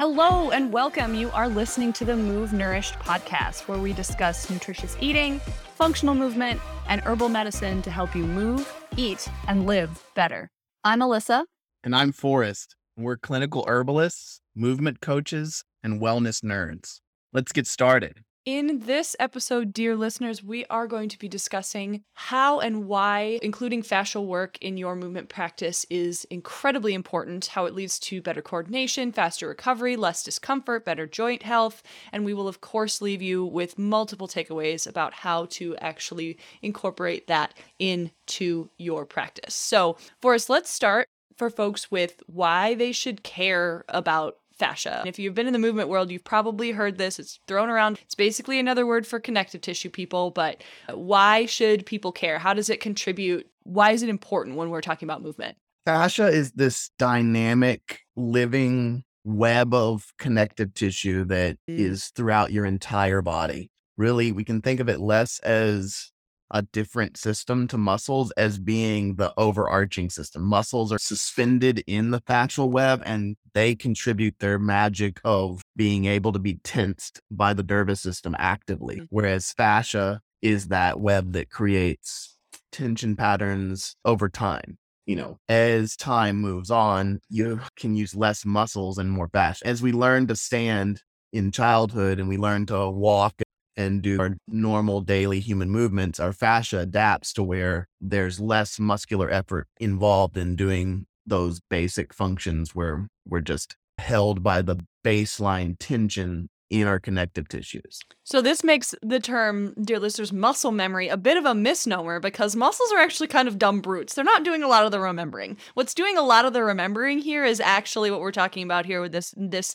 Hello and welcome. You are listening to the Move Nourished podcast, where we discuss nutritious eating, functional movement, and herbal medicine to help you move, eat, and live better. I'm Alyssa. And I'm Forrest. We're clinical herbalists, movement coaches, and wellness nerds. Let's get started. In this episode, dear listeners, we are going to be discussing how and why including fascial work in your movement practice is incredibly important, how it leads to better coordination, faster recovery, less discomfort, better joint health, and we will, of course, leave you with multiple takeaways about how to actually incorporate that into your practice. So, Forrest, let's start for folks with why they should care about fascia. If you've been in the movement world, you've probably heard this. It's thrown around. It's basically another word for connective tissue people, but why should people care? How does it contribute? Why is it important when we're talking about movement? Fascia is this dynamic, living web of connective tissue that mm. is throughout your entire body. Really, we can think of it less as a different system to muscles as being the overarching system. Muscles are suspended in the fascial web and they contribute their magic of being able to be tensed by the nervous system actively. Mm-hmm. Whereas fascia is that web that creates tension patterns over time. You know, as time moves on, you can use less muscles and more fascia. As we learn to stand in childhood and we learn to walk and do our normal daily human movements, our fascia adapts to where there's less muscular effort involved in doing those basic functions where we're just held by the baseline tension in our connective tissues. So this makes the term, dear listeners, muscle memory a bit of a misnomer because muscles are actually kind of dumb brutes. They're not doing a lot of the remembering. What's doing a lot of the remembering here is actually what we're talking about here with this this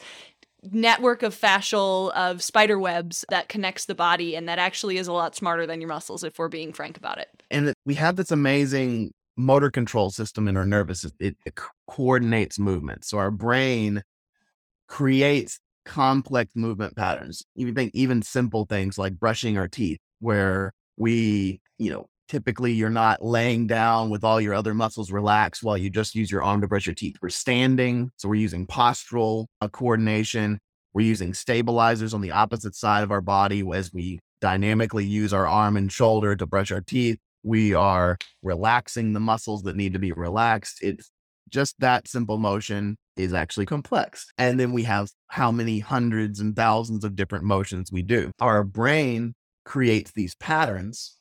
network of fascial of spider webs that connects the body and that actually is a lot smarter than your muscles if we're being frank about it and we have this amazing motor control system in our nervous system it, it coordinates movement so our brain creates complex movement patterns you think even simple things like brushing our teeth where we you know typically you're not laying down with all your other muscles relaxed while you just use your arm to brush your teeth. We're standing, so we're using postural uh, coordination. We're using stabilizers on the opposite side of our body as we dynamically use our arm and shoulder to brush our teeth. We are relaxing the muscles that need to be relaxed. It's just that simple motion is actually complex. And then we have how many hundreds and thousands of different motions we do. Our brain creates these patterns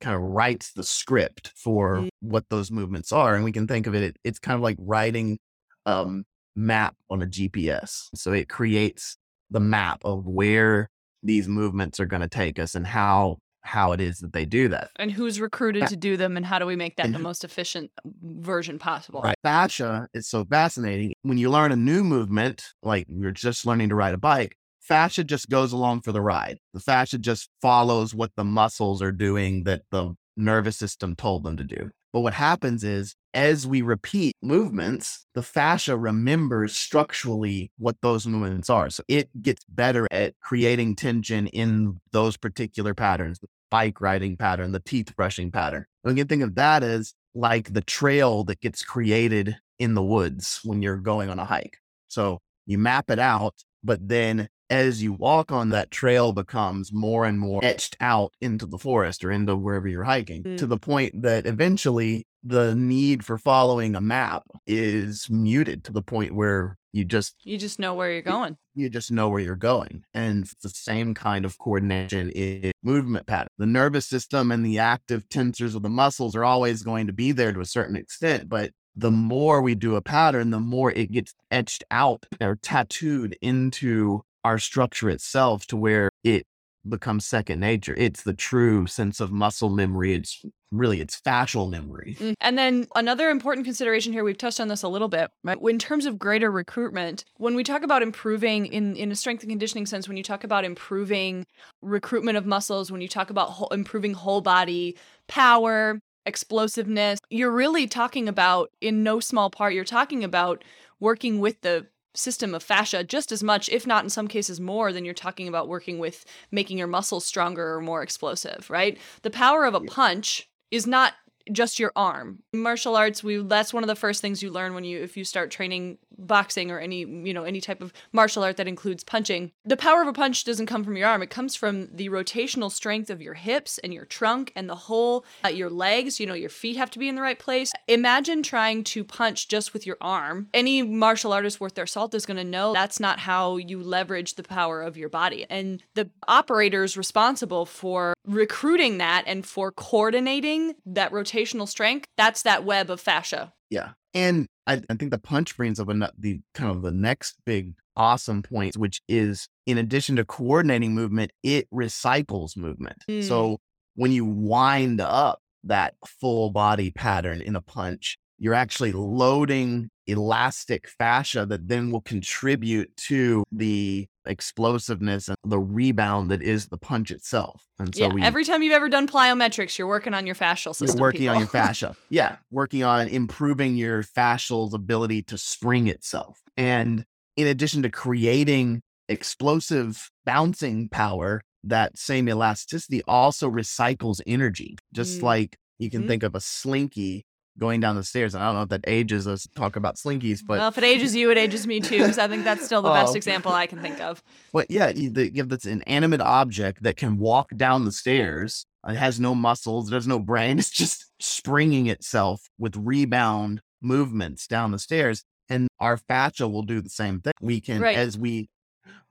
kind of writes the script for mm. what those movements are. And we can think of it, it's kind of like writing um map on a GPS. So it creates the map of where these movements are going to take us and how how it is that they do that. And who's recruited to do them and how do we make that and, the most efficient uh, version possible? Right. Fascia is so fascinating. When you learn a new movement, like you're just learning to ride a bike, fascia just goes along for the ride. The fascia just follows what the muscles are doing that the nervous system told them to do. But what happens is, as we repeat movements, the fascia remembers structurally what those movements are. So it gets better at creating tension in those particular patterns, the bike riding pattern, the teeth brushing pattern. And we can think of that as like the trail that gets created in the woods when you're going on a hike. So you map it out, but then as you walk on that trail becomes more and more etched out into the forest or into wherever you're hiking mm. to the point that eventually the need for following a map is muted to the point where you just you just know where you're going you just know where you're going and the same kind of coordination in movement pattern the nervous system and the active tensors of the muscles are always going to be there to a certain extent but the more we do a pattern the more it gets etched out or tattooed into our structure itself to where it becomes second nature. It's the true sense of muscle memory. It's really it's fascial memory. Mm, and then another important consideration here, we've touched on this a little bit, right? In terms of greater recruitment, when we talk about improving in in a strength and conditioning sense, when you talk about improving recruitment of muscles, when you talk about whole, improving whole body power, explosiveness, you're really talking about in no small part you're talking about working with the system of fascia just as much, if not in some cases more, than you're talking about working with making your muscles stronger or more explosive, right? The power of a punch is not just your arm. Martial arts, we that's one of the first things you learn when you if you start training boxing or any, you know, any type of martial art that includes punching. The power of a punch doesn't come from your arm. It comes from the rotational strength of your hips and your trunk and the whole uh, your legs, you know, your feet have to be in the right place. Imagine trying to punch just with your arm. Any martial artist worth their salt is going to know that's not how you leverage the power of your body. And the operators responsible for recruiting that and for coordinating that rotational strength, that's that web of fascia. Yeah. And I, I think the punch brings up a, the kind of the next big awesome point, which is in addition to coordinating movement, it recycles movement. Mm. So when you wind up that full body pattern in a punch, you're actually loading elastic fascia that then will contribute to the explosiveness and the rebound that is the punch itself. And so yeah, we every time you've ever done plyometrics, you're working on your fascial system. you're working people. on your fascia. Yeah, working on improving your fascial's ability to spring itself. And in addition to creating explosive bouncing power, that same elasticity also recycles energy. Just Mm. like you can Mhm. think of a slinky going down the stairs. And I don't know if that ages us talk about slinkies, but well, if it ages you, it ages me too. Because I think that's still the best Oh. example I can think of. But yeah, you, have this inanimate object that can walk down the stairs. It has no muscles. It has no brain. It's just springing itself with rebound movements down the stairs. And our fascia will do the same thing. We can, Right. as we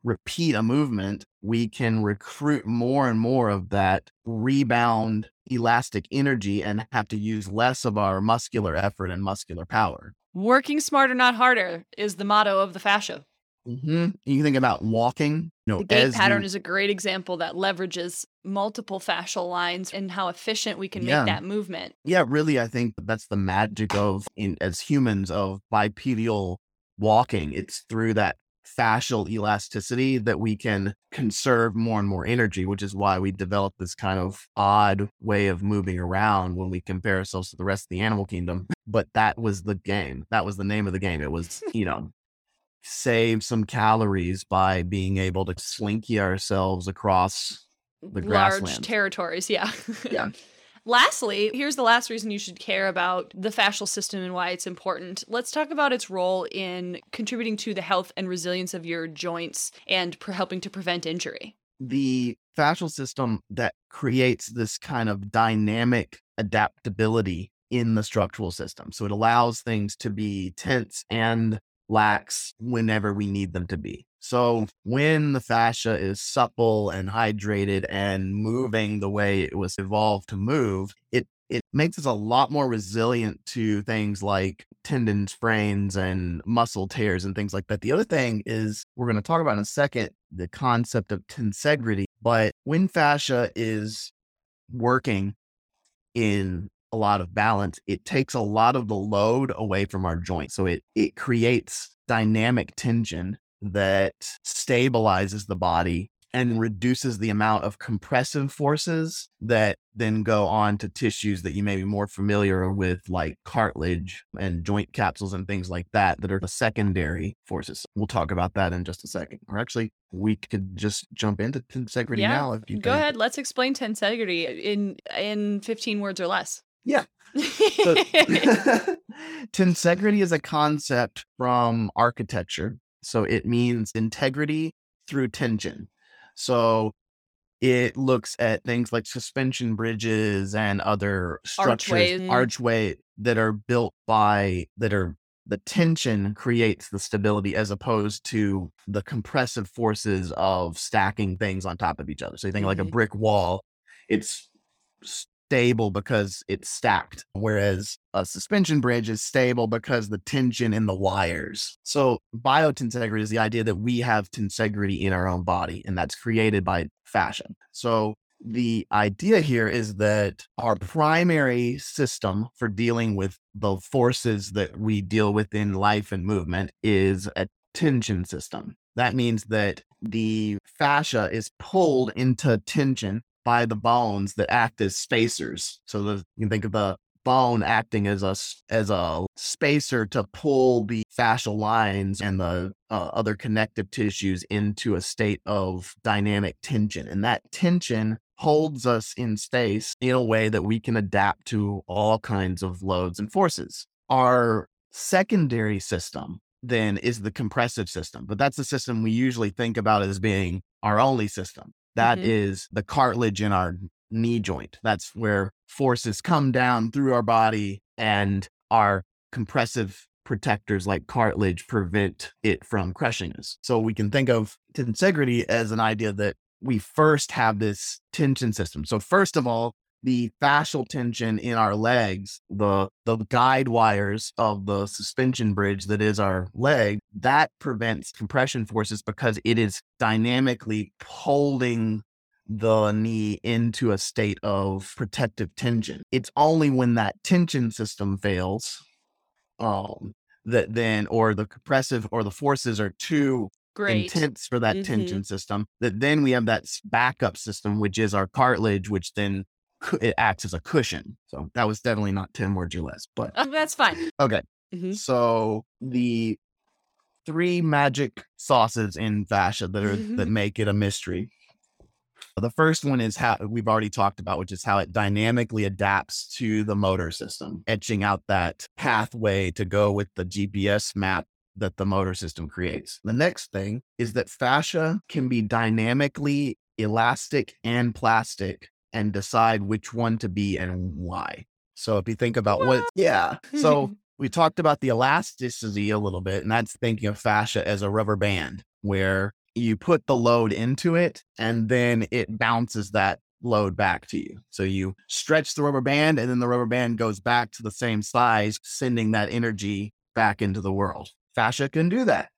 repeat a movement, we can recruit more and more of that rebound elastic energy and have to use less of our muscular effort and muscular power. Working smarter, not harder, is the motto of the fascia. hmm You think about walking. Know, The gait pattern is a great example that leverages multiple fascial lines and how efficient we can Yeah. make that movement. yeah really i think that's the magic of in as humans of bipedal walking it's through that fascial elasticity that we can conserve more and more energy which is why we developed this kind of odd way of moving around when we compare ourselves to the rest of the animal kingdom but that was the game that was the name of the game it was you know save some calories by being able to slinky ourselves across The Large grasslands. territories, yeah. Yeah. Lastly, here's the last reason you should care about the fascial system and why it's important. Let's talk about its role in contributing to the health and resilience of your joints and helping to prevent injury. the fascial system that creates this kind of dynamic adaptability in the structural system. So it allows things to be tense and lax whenever we need them to be. So when the fascia is supple and hydrated and moving the way it was evolved to move, it it makes us a lot more resilient to things like tendon sprains and muscle tears and things like that. The other thing is we're going to talk about in a second the concept of tensegrity, but when fascia is working in a lot of balance, it takes a lot of the load away from our joints. So it it creates dynamic tension that stabilizes the body and reduces the amount of compressive forces that then go on to tissues that you may be more familiar with, like cartilage and joint capsules and things like that, that are the secondary forces. We'll talk about that in just a second. Or actually, we could just jump into tensegrity Yeah, now if you Go think. ahead, let's explain tensegrity in in 15 words or less. Yeah. So, tensegrity is a concept from architecture. So it means integrity through tension. So it looks at things like suspension bridges and other structures, Archways. archway that are built by that are the tension creates the stability as opposed to the compressive forces of stacking things on top of each other. So you think like a Mhm. brick wall, it's stable because it's stacked, whereas a suspension bridge is stable because the tension in the wires. So biotensegrity is the idea that we have tensegrity in our own body, and that's created by fascia. So the idea here is that our primary system for dealing with the forces that we deal with in life and movement is a tension system. That means that the fascia is pulled into tension by the bones that act as spacers. So the, you can think of the bone acting as a as a spacer to pull the fascial lines and the uh, other connective tissues into a state of dynamic tension, and that tension holds us in space in a way that we can adapt to all kinds of loads and forces. Our secondary system then is the compressive system, but that's the system we usually think about as being our only system. That Mhm. is the cartilage in our knee joint. That's where forces come down through our body and our compressive protectors like cartilage prevent it from crushing us. So we can think of tensegrity as an idea that we first have this tension system. So first of all, the fascial tension in our legs, the the guide wires of the suspension bridge that is our leg, that prevents compression forces because it is dynamically holding the knee into a state of protective tension. It's only when that tension system fails, um, that then or the compressive or the forces are too Great. intense for that Mhm. tension system that then we have that backup system which is our cartilage which then it acts as a cushion so that was definitely not 10 words or less but Uh, that's fine. okay Mhm. so the three magic sauces in fascia that are that make it a mystery the first one is how we've already talked about which is how it dynamically adapts to the motor system etching out that pathway to go with the gps map that the motor system creates. The next thing is that fascia can be dynamically elastic and plastic and decide which one to be and why. So if you think about what, yeah. So we talked about the elasticity a little bit, and that's thinking of fascia as a rubber band where you put the load into it and then it bounces that load back to you. So you stretch the rubber band and then the rubber band goes back to the same size, sending that energy back into the world. Fascia can do that.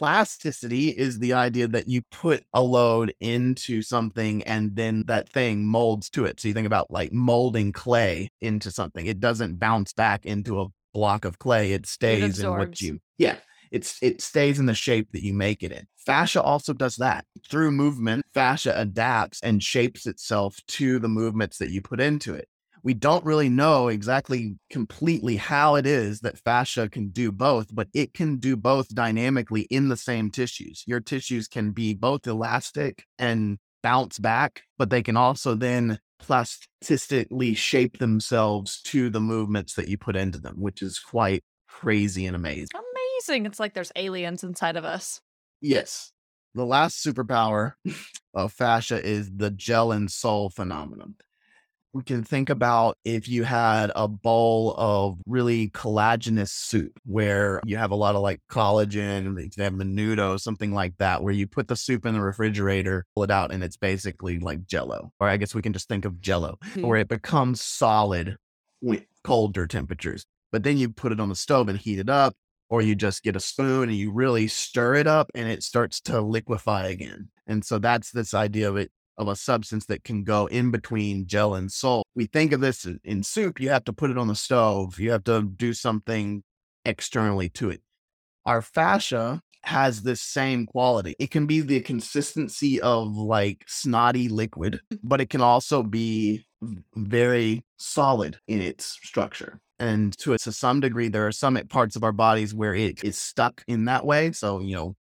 Plasticity is the idea that you put a load into something and then that thing molds to it. So you think about like molding clay into something. It doesn't bounce back into a block of clay. It stays in what you yeah. It's it stays in the shape that you make it in. Fascia also does that. Through movement, fascia adapts and shapes itself to the movements that you put into it we don't really know exactly completely how it is that fascia can do both, but it can do both dynamically in the same tissues. Your tissues can be both elastic and bounce back, but they can also then plastically shape themselves to the movements that you put into them, which is quite crazy and amazing. Amazing. It's like there's aliens inside of us. Yes. The last superpower of fascia is the gel and sol phenomenon we can think about if you had a bowl of really collagenous soup where you have a lot of like collagen, you can have menudo, something like that, where you put the soup in the refrigerator, pull it out, and it's basically like jello. Or I guess we can just think of jello, Hmm. where it becomes solid with colder temperatures. But then you put it on the stove and heat it up, or you just get a spoon and you really stir it up and it starts to liquefy again. And so that's this idea of it of a substance that can go in between gel and salt. We think of this in- soup, you have to put it on the stove, you have to do something externally to it. Our fascia has this same quality. It can be the consistency of like snotty liquid, but it can also be very solid in its structure. And to, to some degree, there are some parts of our bodies where it is stuck in that way. So, you know,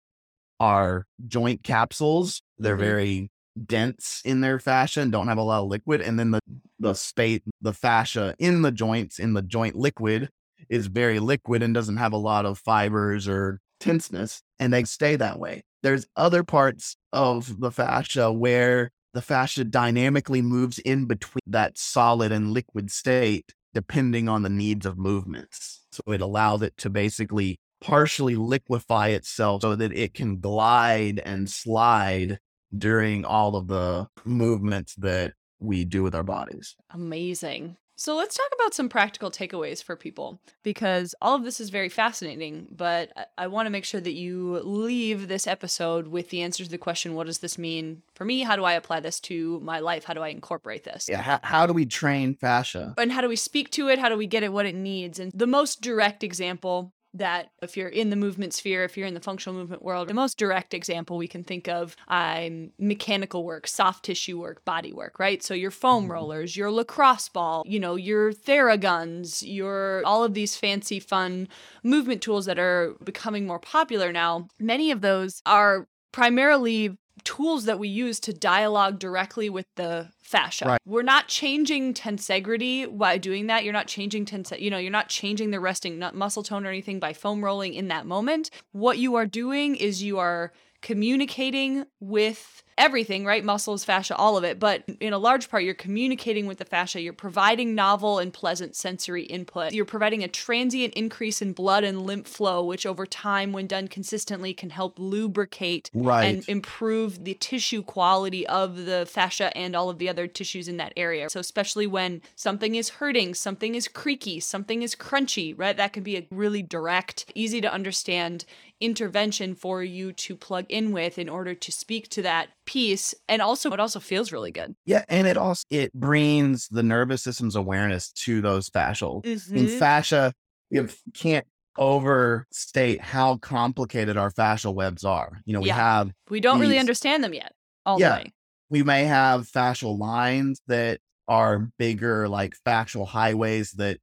our joint capsules, they're Mhm. very dense in their fascia and don't have a lot of liquid. And then the the space, the fascia in the joints, in the joint liquid, is very liquid and doesn't have a lot of fibers or tenseness, and they stay that way. There's other parts of the fascia where the fascia dynamically moves in between that solid and liquid state depending on the needs of movements. So it allows it to basically partially liquefy itself so that it can glide and slide during all of the movements that we do with our bodies. Amazing. So let's talk about some practical takeaways for people because all of this is very fascinating, but I, want to make sure that you leave this episode with the answer to the question what does this mean for me? How do I apply this to my life? How do I incorporate this? Yeah, how, how do we train fascia? And how do we speak to it? How do we get it what it needs? And the most direct example that if you're in the movement sphere, if you're in the functional movement world, the most direct example we can think of um, mechanical work, soft tissue work, body work, right? So your foam Mhm. rollers, your lacrosse ball, you know, your Theraguns, your all of these fancy, fun movement tools that are becoming more popular now. Many of those are primarily tools that we use to dialogue directly with the fascia. Right. We're not changing tensegrity by doing that. You're not changing tense, you know, you're not changing the resting nut muscle tone or anything by foam rolling in that moment. What you are doing is you are communicating with everything, right? Muscles, fascia, all of it. But in a large part, you're communicating with the fascia. You're providing novel and pleasant sensory input. You're providing a transient increase in blood and lymph flow, which over time, when done consistently, can help lubricate Right. and improve the tissue quality of the fascia and all of the other tissues in that area. So, especially when something is hurting, something is creaky, something is crunchy, right? That can be a really direct, easy to understand intervention for you to plug in with in order to speak to that piece and also it also feels really good Yeah, and it also it brings the nervous system's awareness to those fascial. In Mhm. fascia, you can't overstate how complicated our fascial webs are. You know, we Yeah. have we don't really understand them yet all Yeah. the way we may have fascial lines that are bigger, like fascial highways that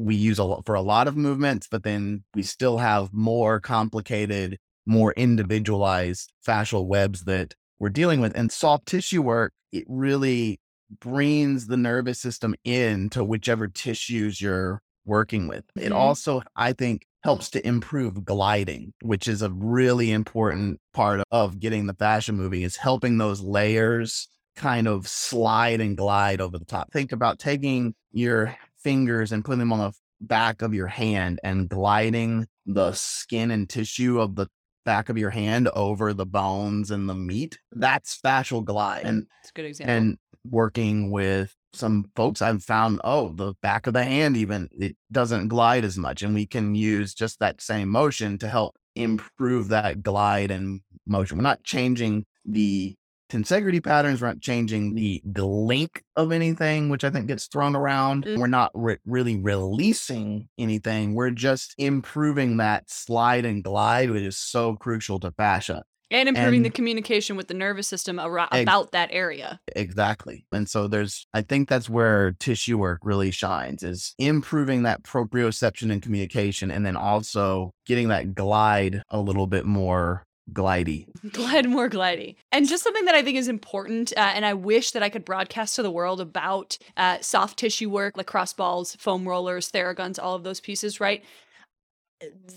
we use a lot for a lot of movements, but then we still have more complicated, more individualized fascial webs that we're dealing with. And soft tissue work, it really brings the nervous system into whichever tissues you're working with. It Mhm. also, I think, helps to improve gliding, which is a really important part of getting the fascia moving, is helping those layers kind of slide and glide over the top. Think about taking your fingers and putting them on the back of your hand and gliding the skin and tissue of the back of your hand over the bones and the meat. That's fascial glide. And it's a good example and working with some folks i've found oh the back of the hand even it doesn't glide as much and we can use just that same motion to help improve that glide and motion we're not changing the tensegrity patterns we're not changing the the link of anything which i think gets thrown around Mm. we're not re- really releasing anything we're just improving that slide and glide which is so crucial to fascia and improving the communication with the nervous system ar- Ex- about that area Exactly. And so there's, I think that's where tissue work really shines is improving that proprioception and communication, and then also getting that glide a little bit more glidey. glide more glidey and just something that i think is important uh, and i wish that i could broadcast to the world about uh, soft tissue work lacrosse balls foam rollers theraguns all of those pieces right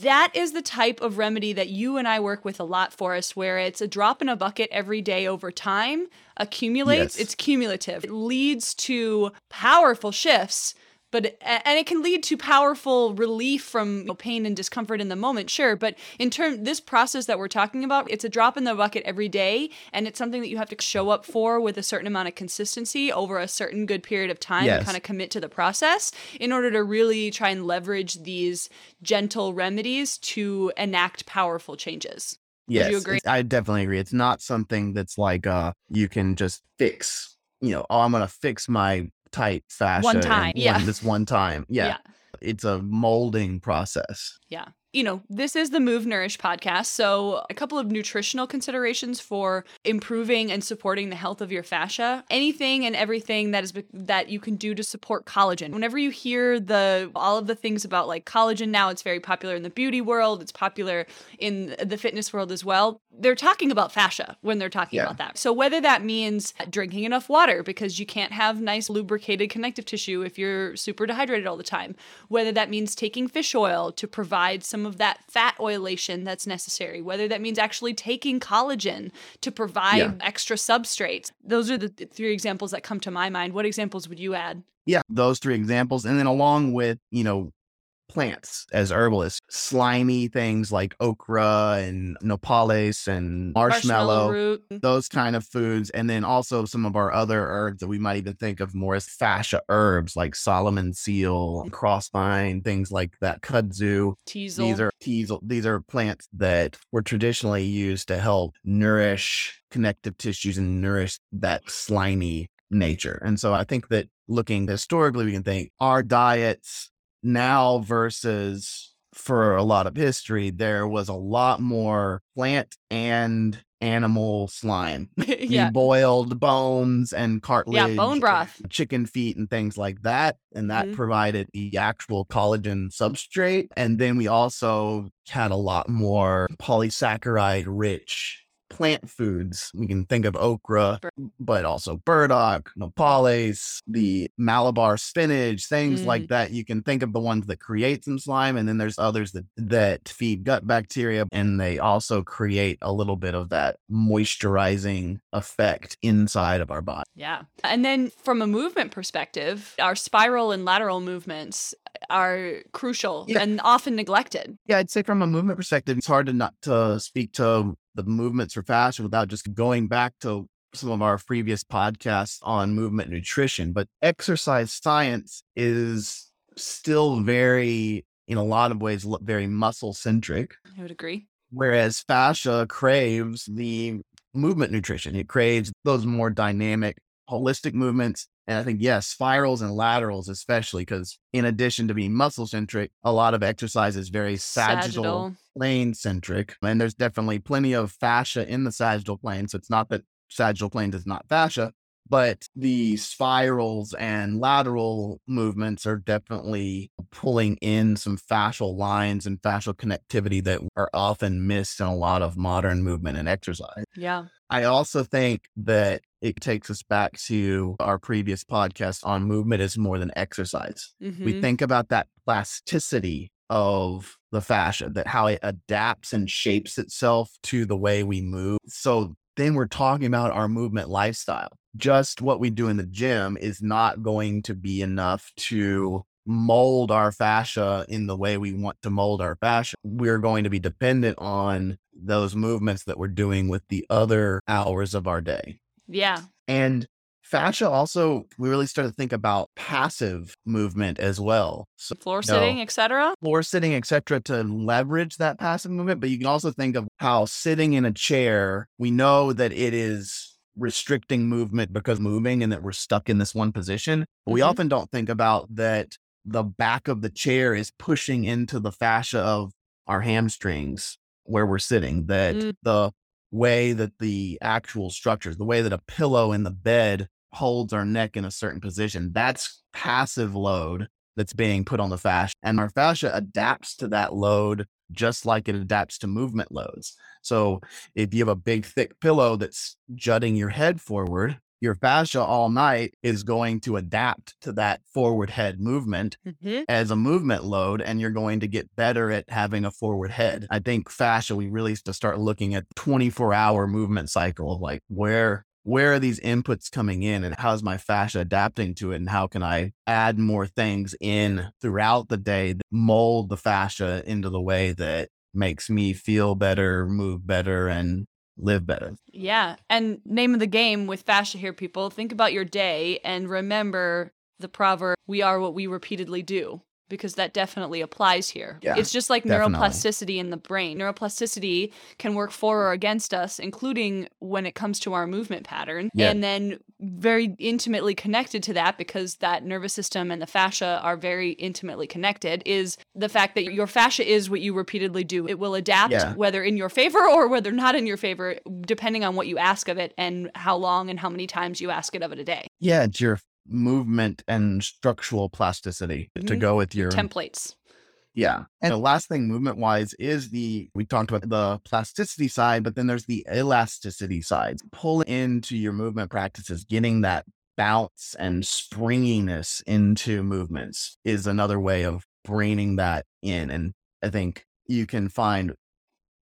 that is the type of remedy that you and i work with a lot for us where it's a drop in a bucket every day over time accumulates Yes. it's cumulative it leads to powerful shifts but and it can lead to powerful relief from you know, pain and discomfort in the moment sure but in term this process that we're talking about it's a drop in the bucket every day and it's something that you have to show up for with a certain amount of consistency over a certain good period of time Yes. and kind of commit to the process in order to really try and leverage these gentle remedies to enact powerful changes Yes. I definitely agree. It's not something that's like, uh, you can just fix, you know, oh, I'm going to fix my tight fascia. in time, yeah. This one time. Yeah. Yeah. It's a molding process. Yeah. You know, this is the Move Nourish podcast. So, a couple of nutritional considerations for improving and supporting the health of your fascia. Anything and everything that is that you can do to support collagen. Whenever you hear the all of the things about like collagen now, it's very popular in the beauty world, it's popular in the fitness world as well. They're talking about fascia when they're talking Yeah. about that. So, whether that means drinking enough water because you can't have nice lubricated connective tissue if you're super dehydrated all the time, whether that means taking fish oil to provide some of that fat oilation that's necessary, whether that means actually taking collagen to provide Yeah. extra substrates. Those are the three examples that come to my mind. What examples would you add? Yeah. Those three examples. And then along with, you know, plants as herbalists, slimy things like okra and nopales and marshmallow, root. those kind of foods. And then also some of our other herbs that we might even think of more as fascia herbs like Solomon seal, crossvine, things like that, kudzu. Teasel. These are teasel. These are plants that were traditionally used to help nourish connective tissues and nourish that slimy nature. And so I think that looking historically, we can think our diets now versus for a lot of history, there was a lot more plant and animal slime. yeah. Boiled bones and cartilage. Yeah, bone broth. Chicken feet and things like that. And that Mhm. provided the actual collagen substrate. And then we also had a lot more polysaccharide rich plant foods. We can think of okra, but also burdock, nopales, the Malabar spinach, things Mm. like that. You can think of the ones that create some slime, and then there's others that that feed gut bacteria, and they also create a little bit of that moisturizing effect inside of our body. Yeah. And then from a movement perspective, our spiral and lateral movements are crucial Yeah. and often neglected. Yeah, I'd say from a movement perspective, it's hard to not to speak to the movements for fascia without just going back to some of our previous podcasts on movement nutrition. But exercise science is still very, in a lot of ways, very muscle centric, I would agree. whereas fascia craves the movement nutrition. It craves those more dynamic, holistic movements. And I think, yes, spirals and laterals, especially because in addition to being muscle centric, a lot of exercise is very sagittal Sagittal. Plane centric. And there's definitely plenty of fascia in the sagittal plane. So it's not that sagittal plane is not fascia, but the spirals and lateral movements are definitely pulling in some fascial lines and fascial connectivity that are often missed in a lot of modern movement and exercise. Yeah. I also think that it takes us back to our previous podcast on movement is more than exercise we Mhm. think about that plasticity of the fascia, that how it adapts and shapes itself to the way we move. So then we're talking about our movement lifestyle. Just what we do in the gym is not going to be enough to mold our fascia in the way we want to mold our fascia. We're going to be dependent on those movements that we're doing with the other hours of our day. Yeah. And fascia also, we really start to think about passive movement as well. So Floor sitting, etc. floor sitting, etc., to leverage that passive movement. But you can also think of how sitting in a chair, we know that it is restricting movement because moving and that we're stuck in this one position. But we Mhm. often don't think about that the back of the chair is pushing into the fascia of our hamstrings where we're sitting, that Mm. the way that the actual structures, the way that a pillow in the bed holds our neck in a certain position, that's passive load that's being put on the fascia. And our fascia adapts to that load just like it adapts to movement loads. So if you have a big, thick pillow that's jutting your head forward, your fascia all night is going to adapt to that forward head movement Mhm. as a movement load and you're going to get better at having a forward head. I think fascia we really to start looking at 24 hour movement cycle like where where are these inputs coming in and how's my fascia adapting to it and how can I add more things in throughout the day that mold the fascia into the way that makes me feel better, move better and live better. Yeah. And name of the game with fascia here, people. Think about your day and remember the proverb, we are what we repeatedly do. Because that definitely applies here. Yeah, it's just like definitely. neuroplasticity in the brain. Neuroplasticity can work for or against us, including when it comes to our movement pattern. Yeah. And then, very intimately connected to that, because that nervous system and the fascia are very intimately connected, is the fact that your fascia is what you repeatedly do. It will adapt Yeah. whether in your favor or whether not in your favor, depending on what you ask of it and how long and how many times you ask it of it a day. Yeah, it's your movement and structural plasticity to Mhm. go with your Templates. Yeah. And the last thing movement wise is the, we talked about the plasticity side, but then there's the elasticity side. Pull into your movement practices, getting that bounce and springiness into movements is another way of bringing that in. And I think you can find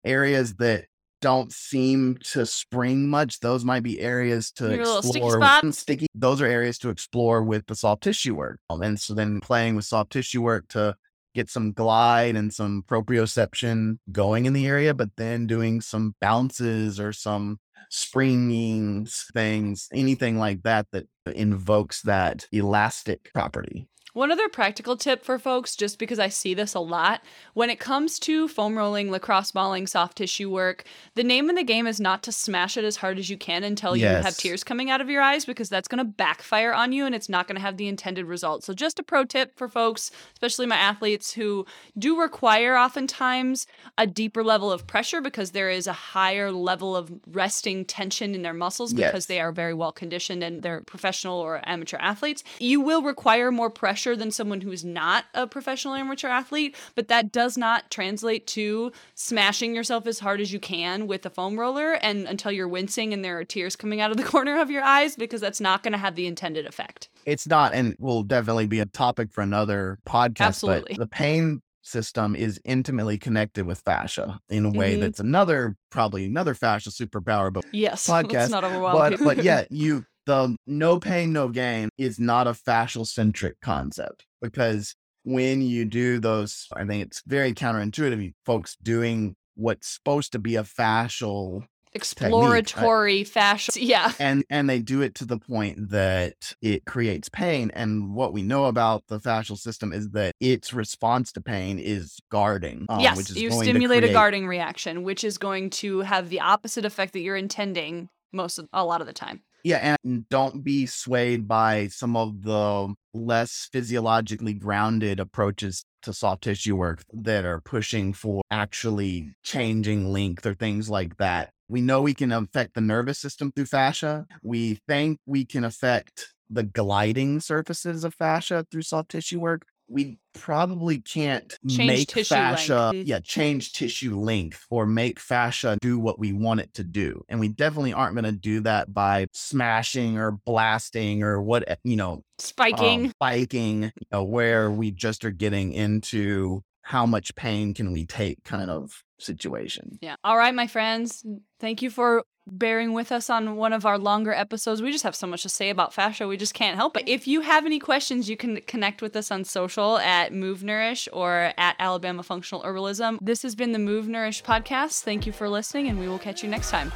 areas that don't seem to spring much. Those might be areas to Your little sticky explore. Sticky. Those are areas to explore with the soft tissue work. Um, And so then playing with soft tissue work to get some glide and some proprioception going in the area, but then doing some bounces or some springing things, anything like that that invokes that elastic property. One other practical tip for folks, just because I see this a lot, when it comes to foam rolling, lacrosse balling, soft tissue work, the name of the game is not to smash it as hard as you can until you have tears coming out of your eyes, because that's going to backfire on you and it's not going to have the intended result. So, just a pro tip for folks, especially my athletes who do require oftentimes a deeper level of pressure because there is a higher level of resting tension in their muscles because Yes. they are very well conditioned and they're professional or amateur athletes. You will require more pressure than someone who's not a professional amateur athlete, but that does not translate to smashing yourself as hard as you can with a foam roller and until you're wincing and there are tears coming out of the corner of your eyes because that's not going to have the intended effect. It's not, and will definitely be a topic for another podcast. Absolutely. But the pain system is intimately connected with fascia in a way Mhm. that's another, probably another fascia superpower, but Yes, Podcast, not overwhelm but but yeah, you the no pain no gain is not a fascial centric concept because when you do those, I think it's very counterintuitive. Folks doing what's supposed to be a fascial exploratory fashion. Yeah. and and they do it to the point that it creates pain and what we know about the fascial system is that its response to pain is guarding um, yes, which is you going to stimulate a guarding reaction, which is going to have the opposite effect that you're intending most of a lot of the time. Yeah, and don't be swayed by some of the less physiologically grounded approaches to soft tissue work that are pushing for actually changing length or things like that. We know we can affect the nervous system through fascia. We think we can affect the gliding surfaces of fascia through soft tissue work. We probably can't Change make fascia, length. yeah, change tissue length or make fascia do what we want it to do. And we definitely aren't going to do that by smashing or blasting or what, you know, Spiking. um, spiking, you know, where we just are getting into how much pain can we take kind of situation. Yeah. All right, my friends. Thank you for bearing with us on one of our longer episodes. We just have so much to say about fascia. We just can't help it. If you have any questions, you can connect with us on social at Move Nourish or at Alabama Functional Herbalism. This has been the Move Nourish podcast. Thank you for listening, and we will catch you next time.